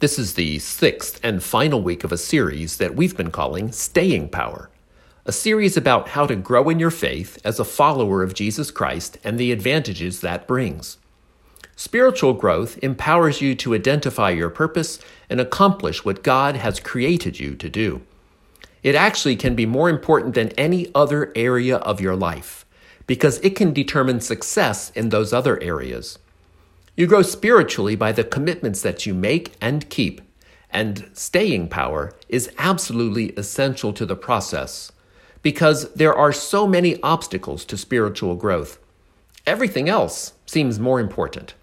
This is the sixth and final week of a series that we've been calling Staying Power, a series about how to grow in your faith as a follower of Jesus Christ and the advantages that brings. Spiritual growth empowers you to identify your purpose and accomplish what God has created you to do. It actually can be more important than any other area of your life because it can determine success in those other areas. You grow spiritually by the commitments that you make and keep, and staying power is absolutely essential to the process because there are so many obstacles to spiritual growth. Everything else seems more important.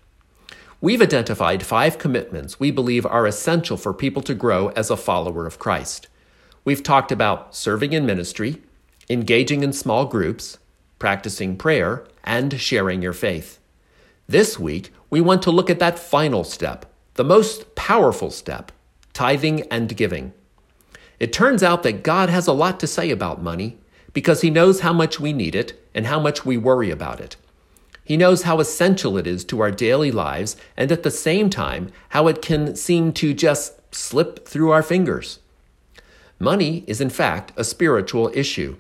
We've identified five commitments we believe are essential for people to grow as a follower of Christ. We've talked about serving in ministry, engaging in small groups, practicing prayer, and sharing your faith. This week, we want to look at that final step, the most powerful step tithing and giving. It turns out that God has a lot to say about money because He knows how much we need it and how much we worry about it. He knows how essential it is to our daily lives and at the same time how it can seem to just slip through our fingers. Money is, in fact, a spiritual issue.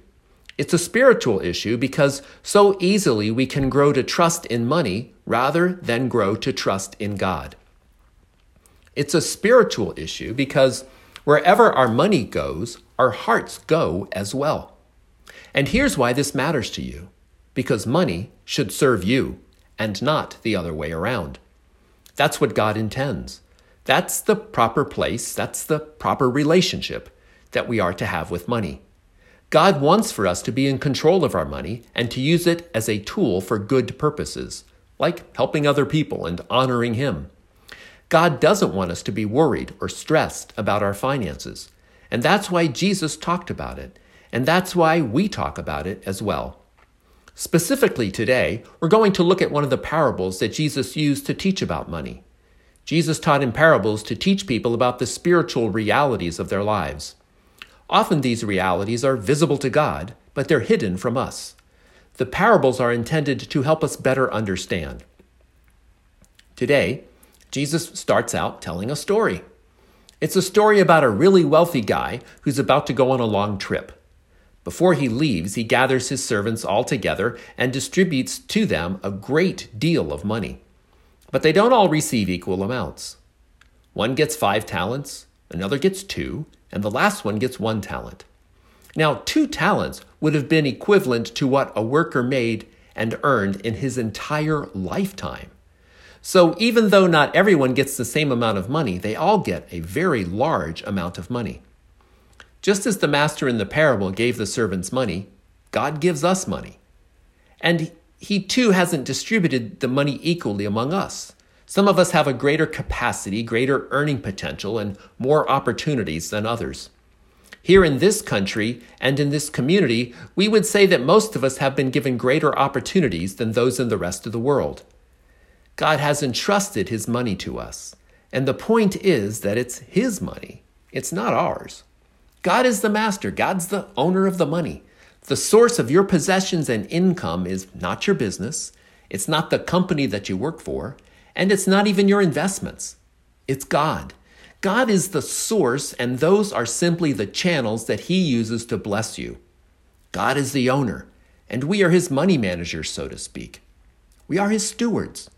It's a spiritual issue because so easily we can grow to trust in money rather than grow to trust in God. It's a spiritual issue because wherever our money goes, our hearts go as well. And here's why this matters to you because money should serve you and not the other way around. That's what God intends. That's the proper place, that's the proper relationship that we are to have with money. God wants for us to be in control of our money and to use it as a tool for good purposes, like helping other people and honoring Him. God doesn't want us to be worried or stressed about our finances. And that's why Jesus talked about it. And that's why we talk about it as well. Specifically today, we're going to look at one of the parables that Jesus used to teach about money. Jesus taught in parables to teach people about the spiritual realities of their lives. Often these realities are visible to God, but they're hidden from us. The parables are intended to help us better understand. Today, Jesus starts out telling a story. It's a story about a really wealthy guy who's about to go on a long trip. Before he leaves, he gathers his servants all together and distributes to them a great deal of money. But they don't all receive equal amounts. One gets five talents, another gets two, and the last one gets one talent. Now, two talents would have been equivalent to what a worker made and earned in his entire lifetime. So, even though not everyone gets the same amount of money, they all get a very large amount of money. Just as the master in the parable gave the servants money, God gives us money. And he too hasn't distributed the money equally among us. Some of us have a greater capacity, greater earning potential, and more opportunities than others. Here in this country and in this community, we would say that most of us have been given greater opportunities than those in the rest of the world. God has entrusted His money to us, and the point is that it's His money, it's not ours. God is the master, God's the owner of the money. The source of your possessions and income is not your business, it's not the company that you work for, and it's not even your investments, it's God. God is the source, and those are simply the channels that He uses to bless you. God is the owner, and we are His money managers, so to speak. We are His stewards.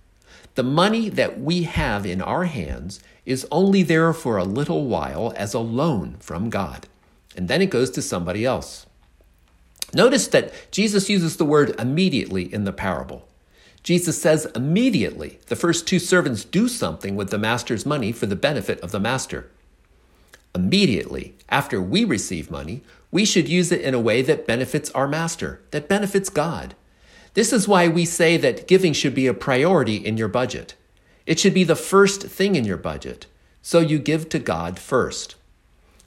The money that we have in our hands is only there for a little while as a loan from God, and then it goes to somebody else. Notice that Jesus uses the word immediately in the parable. Jesus says immediately the first two servants do something with the master's money for the benefit of the master. Immediately after we receive money, we should use it in a way that benefits our master, that benefits God. This is why we say that giving should be a priority in your budget. It should be the first thing in your budget, so you give to God first.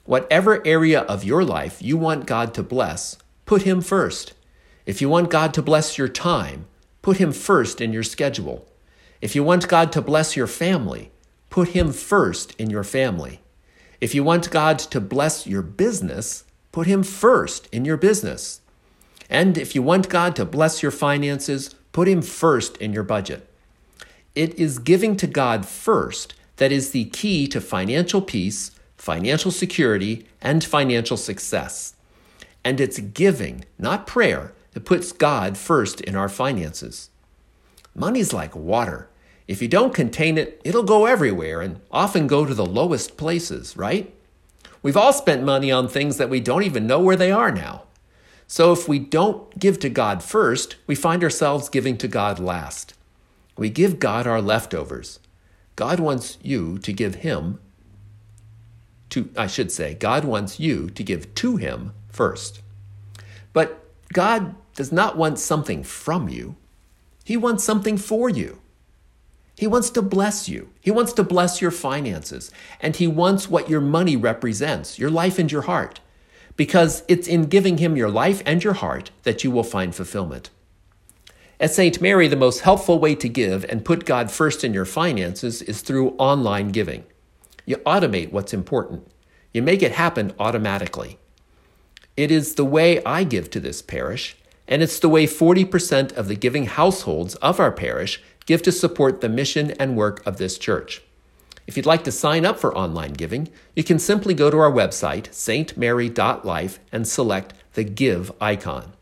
Whatever area of your life you want God to bless, put Him first. If you want God to bless your time, Put Him first in your schedule. If you want God to bless your family, put Him first in your family. If you want God to bless your business, put Him first in your business. And if you want God to bless your finances, put Him first in your budget. It is giving to God first that is the key to financial peace, financial security, and financial success. And it's giving, not prayer, that puts God first in our finances. Money's like water. If you don't contain it, it'll go everywhere and often go to the lowest places, right? We've all spent money on things that we don't even know where they are now. So if we don't give to God first, we find ourselves giving to God last. We give God our leftovers. God wants you to give Him to, I should say, God wants you to give to Him first. But God does not want something from you, He wants something for you. He wants to bless you. He wants to bless your finances. And He wants what your money represents, your life and your heart, because it's in giving Him your life and your heart that you will find fulfillment. At St. Mary, the most helpful way to give and put God first in your finances is through online giving. You automate what's important, you make it happen automatically. It is the way I give to this parish, and it's the way 40% of the giving households of our parish give to support the mission and work of this church. If you'd like to sign up for online giving, you can simply go to our website, stmary.life, and select the Give icon.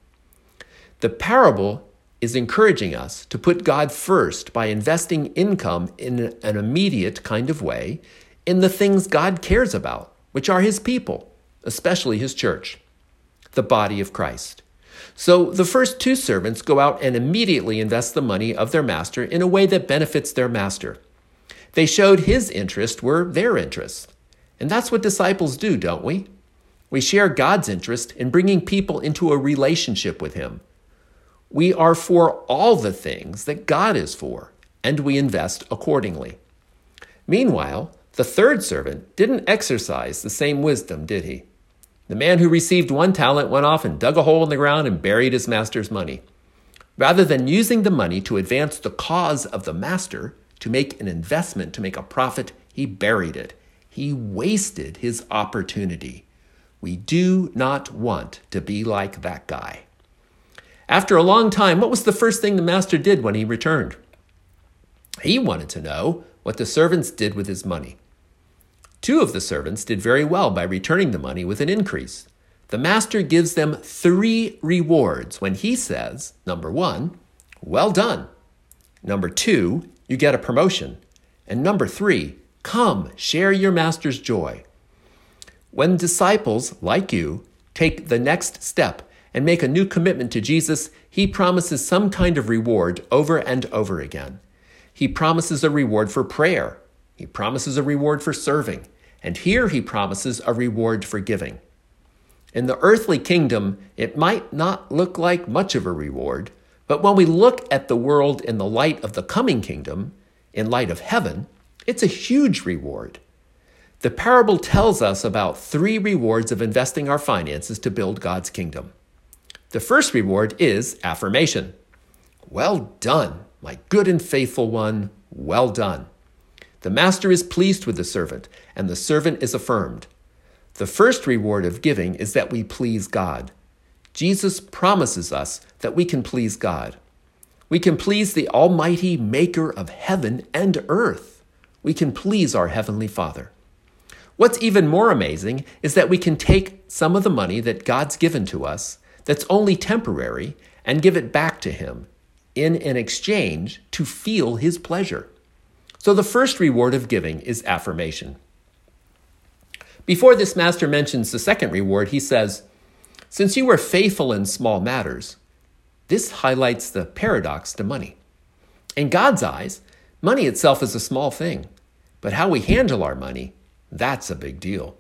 The parable is encouraging us to put God first by investing income in an immediate kind of way in the things God cares about, which are His people, especially His church, the body of Christ. So the first two servants go out and immediately invest the money of their master in a way that benefits their master. They showed his interest were their interests. And that's what disciples do, don't we? We share God's interest in bringing people into a relationship with Him. We are for all the things that God is for, and we invest accordingly. Meanwhile, the third servant didn't exercise the same wisdom, did he? The man who received one talent went off and dug a hole in the ground and buried his master's money. Rather than using the money to advance the cause of the master, to make an investment, to make a profit, he buried it. He wasted his opportunity. We do not want to be like that guy. After a long time, what was the first thing the master did when he returned? He wanted to know what the servants did with his money. Two of the servants did very well by returning the money with an increase. The master gives them three rewards when he says, number one, well done. Number two, you get a promotion. And number three, come, share your master's joy. When disciples, like you, take the next step and make a new commitment to Jesus, he promises some kind of reward over and over again. He promises a reward for prayer, he promises a reward for serving, and here he promises a reward for giving. In the earthly kingdom, it might not look like much of a reward, but when we look at the world in the light of the coming kingdom, in light of heaven, it's a huge reward. The parable tells us about three rewards of investing our finances to build God's kingdom. The first reward is affirmation. Well done, my good and faithful one, well done. The master is pleased with the servant, and the servant is affirmed. The first reward of giving is that we please God. Jesus promises us that we can please God. We can please the Almighty Maker of heaven and earth. We can please our Heavenly Father. What's even more amazing is that we can take some of the money that God's given to us, that's only temporary, and give it back to Him in an exchange to feel His pleasure. So the first reward of giving is affirmation. Before this master mentions the second reward, he says, Since you were faithful in small matters, this highlights the paradox to money. In God's eyes, money itself is a small thing, but how we handle our money, that's a big deal.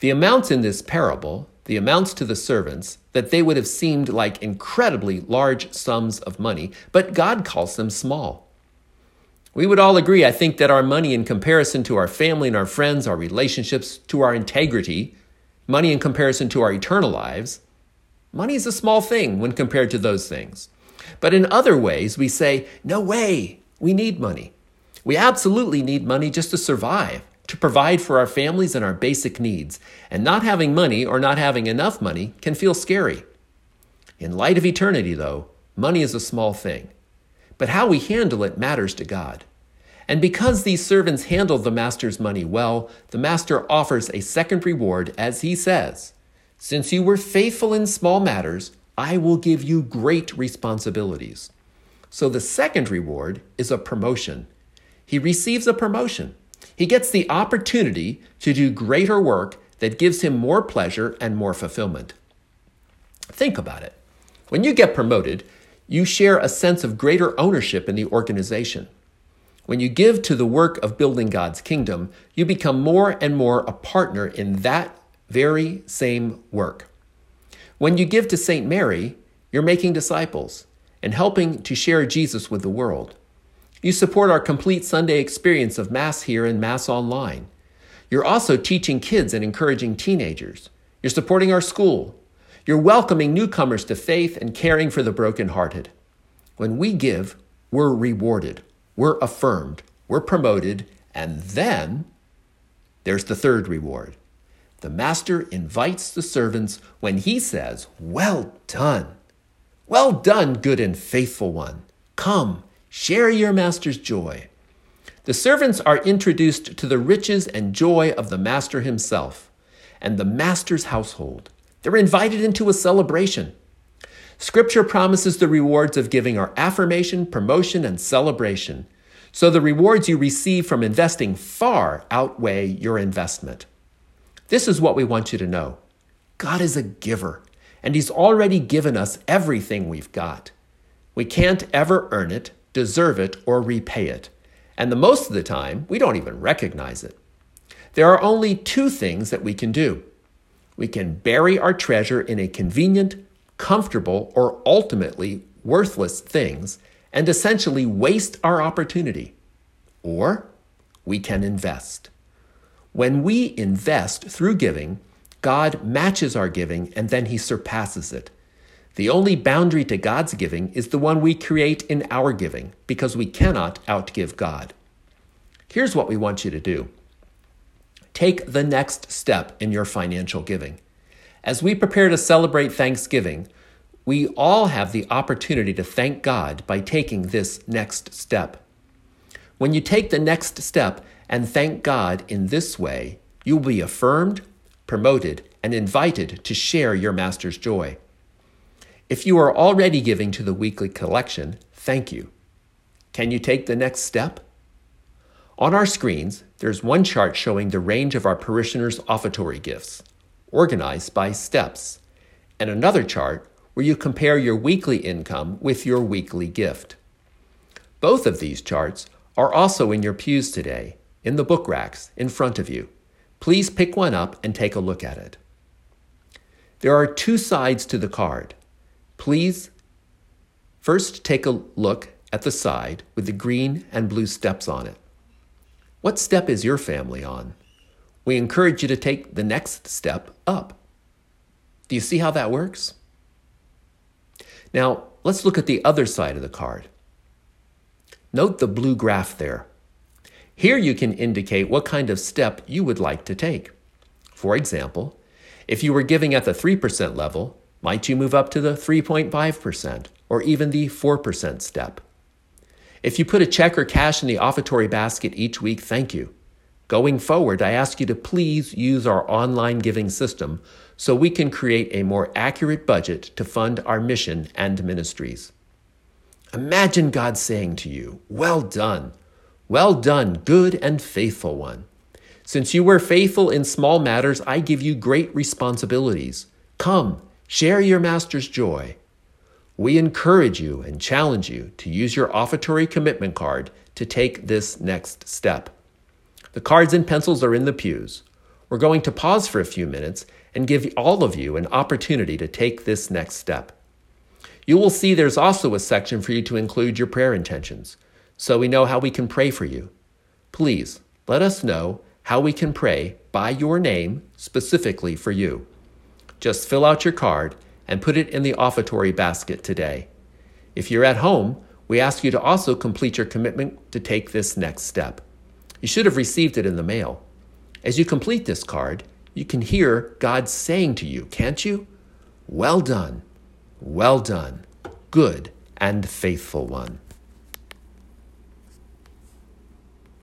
The amounts in this parable, the amounts to the servants, that they would have seemed like incredibly large sums of money, but God calls them small. We would all agree, I think, that our money in comparison to our family and our friends, our relationships, to our integrity, money in comparison to our eternal lives, money is a small thing when compared to those things. But in other ways, we say, no way, we need money. We absolutely need money just to survive, to provide for our families and our basic needs. And not having money or not having enough money can feel scary. In light of eternity, though, money is a small thing but how we handle it matters to God. And because these servants handled the master's money well, the master offers a second reward as he says, Since you were faithful in small matters, I will give you great responsibilities. So the second reward is a promotion. He receives a promotion. He gets the opportunity to do greater work that gives him more pleasure and more fulfillment. Think about it. When you get promoted, you share a sense of greater ownership in the organization. When you give to the work of building God's kingdom, you become more and more a partner in that very same work. When you give to St. Mary, you're making disciples and helping to share Jesus with the world. You support our complete Sunday experience of Mass here and Mass online. You're also teaching kids and encouraging teenagers. You're supporting our school. You're welcoming newcomers to faith and caring for the brokenhearted. When we give, we're rewarded, we're affirmed, we're promoted, and then there's the third reward. The master invites the servants when he says, Well done. Well done, good and faithful one. Come, share your master's joy. The servants are introduced to the riches and joy of the master himself and the master's household. They're invited into a celebration. Scripture promises the rewards of giving are affirmation, promotion, and celebration. So the rewards you receive from investing far outweigh your investment. This is what we want you to know God is a giver, and He's already given us everything we've got. We can't ever earn it, deserve it, or repay it. And the most of the time, we don't even recognize it. There are only two things that we can do we can bury our treasure in a convenient, comfortable, or ultimately worthless things and essentially waste our opportunity. Or we can invest. When we invest through giving, God matches our giving and then he surpasses it. The only boundary to God's giving is the one we create in our giving because we cannot outgive God. Here's what we want you to do take the next step in your financial giving. As we prepare to celebrate Thanksgiving, we all have the opportunity to thank God by taking this next step. When you take the next step and thank God in this way, you will be affirmed, promoted, and invited to share your Master's joy. If you are already giving to the weekly collection, thank you. Can you take the next step? On our screens, there's one chart showing the range of our parishioners' offertory gifts, organized by steps, and another chart where you compare your weekly income with your weekly gift. Both of these charts are also in your pews today, in the book racks in front of you. Please pick one up and take a look at it. There are two sides to the card. Please first take a look at the side with the green and blue steps on it. What step is your family on? We encourage you to take the next step up. Do you see how that works? Now, let's look at the other side of the card. Note the blue graph there. Here you can indicate what kind of step you would like to take. For example, if you were giving at the 3% level, might you move up to the 3.5% or even the 4% step? If you put a check or cash in the offertory basket each week, thank you. Going forward, I ask you to please use our online giving system so we can create a more accurate budget to fund our mission and ministries. Imagine God saying to you, Well done, well done, good and faithful one. Since you were faithful in small matters, I give you great responsibilities. Come, share your master's joy. We encourage you and challenge you to use your offertory commitment card to take this next step. The cards and pencils are in the pews. We're going to pause for a few minutes and give all of you an opportunity to take this next step. You will see there's also a section for you to include your prayer intentions, so we know how we can pray for you. Please let us know how we can pray by your name specifically for you. Just fill out your card and put it in the offertory basket today. If you're at home, we ask you to also complete your commitment to take this next step. You should have received it in the mail. As you complete this card, you can hear God saying to you, can't you? Well done, well done, good and faithful one.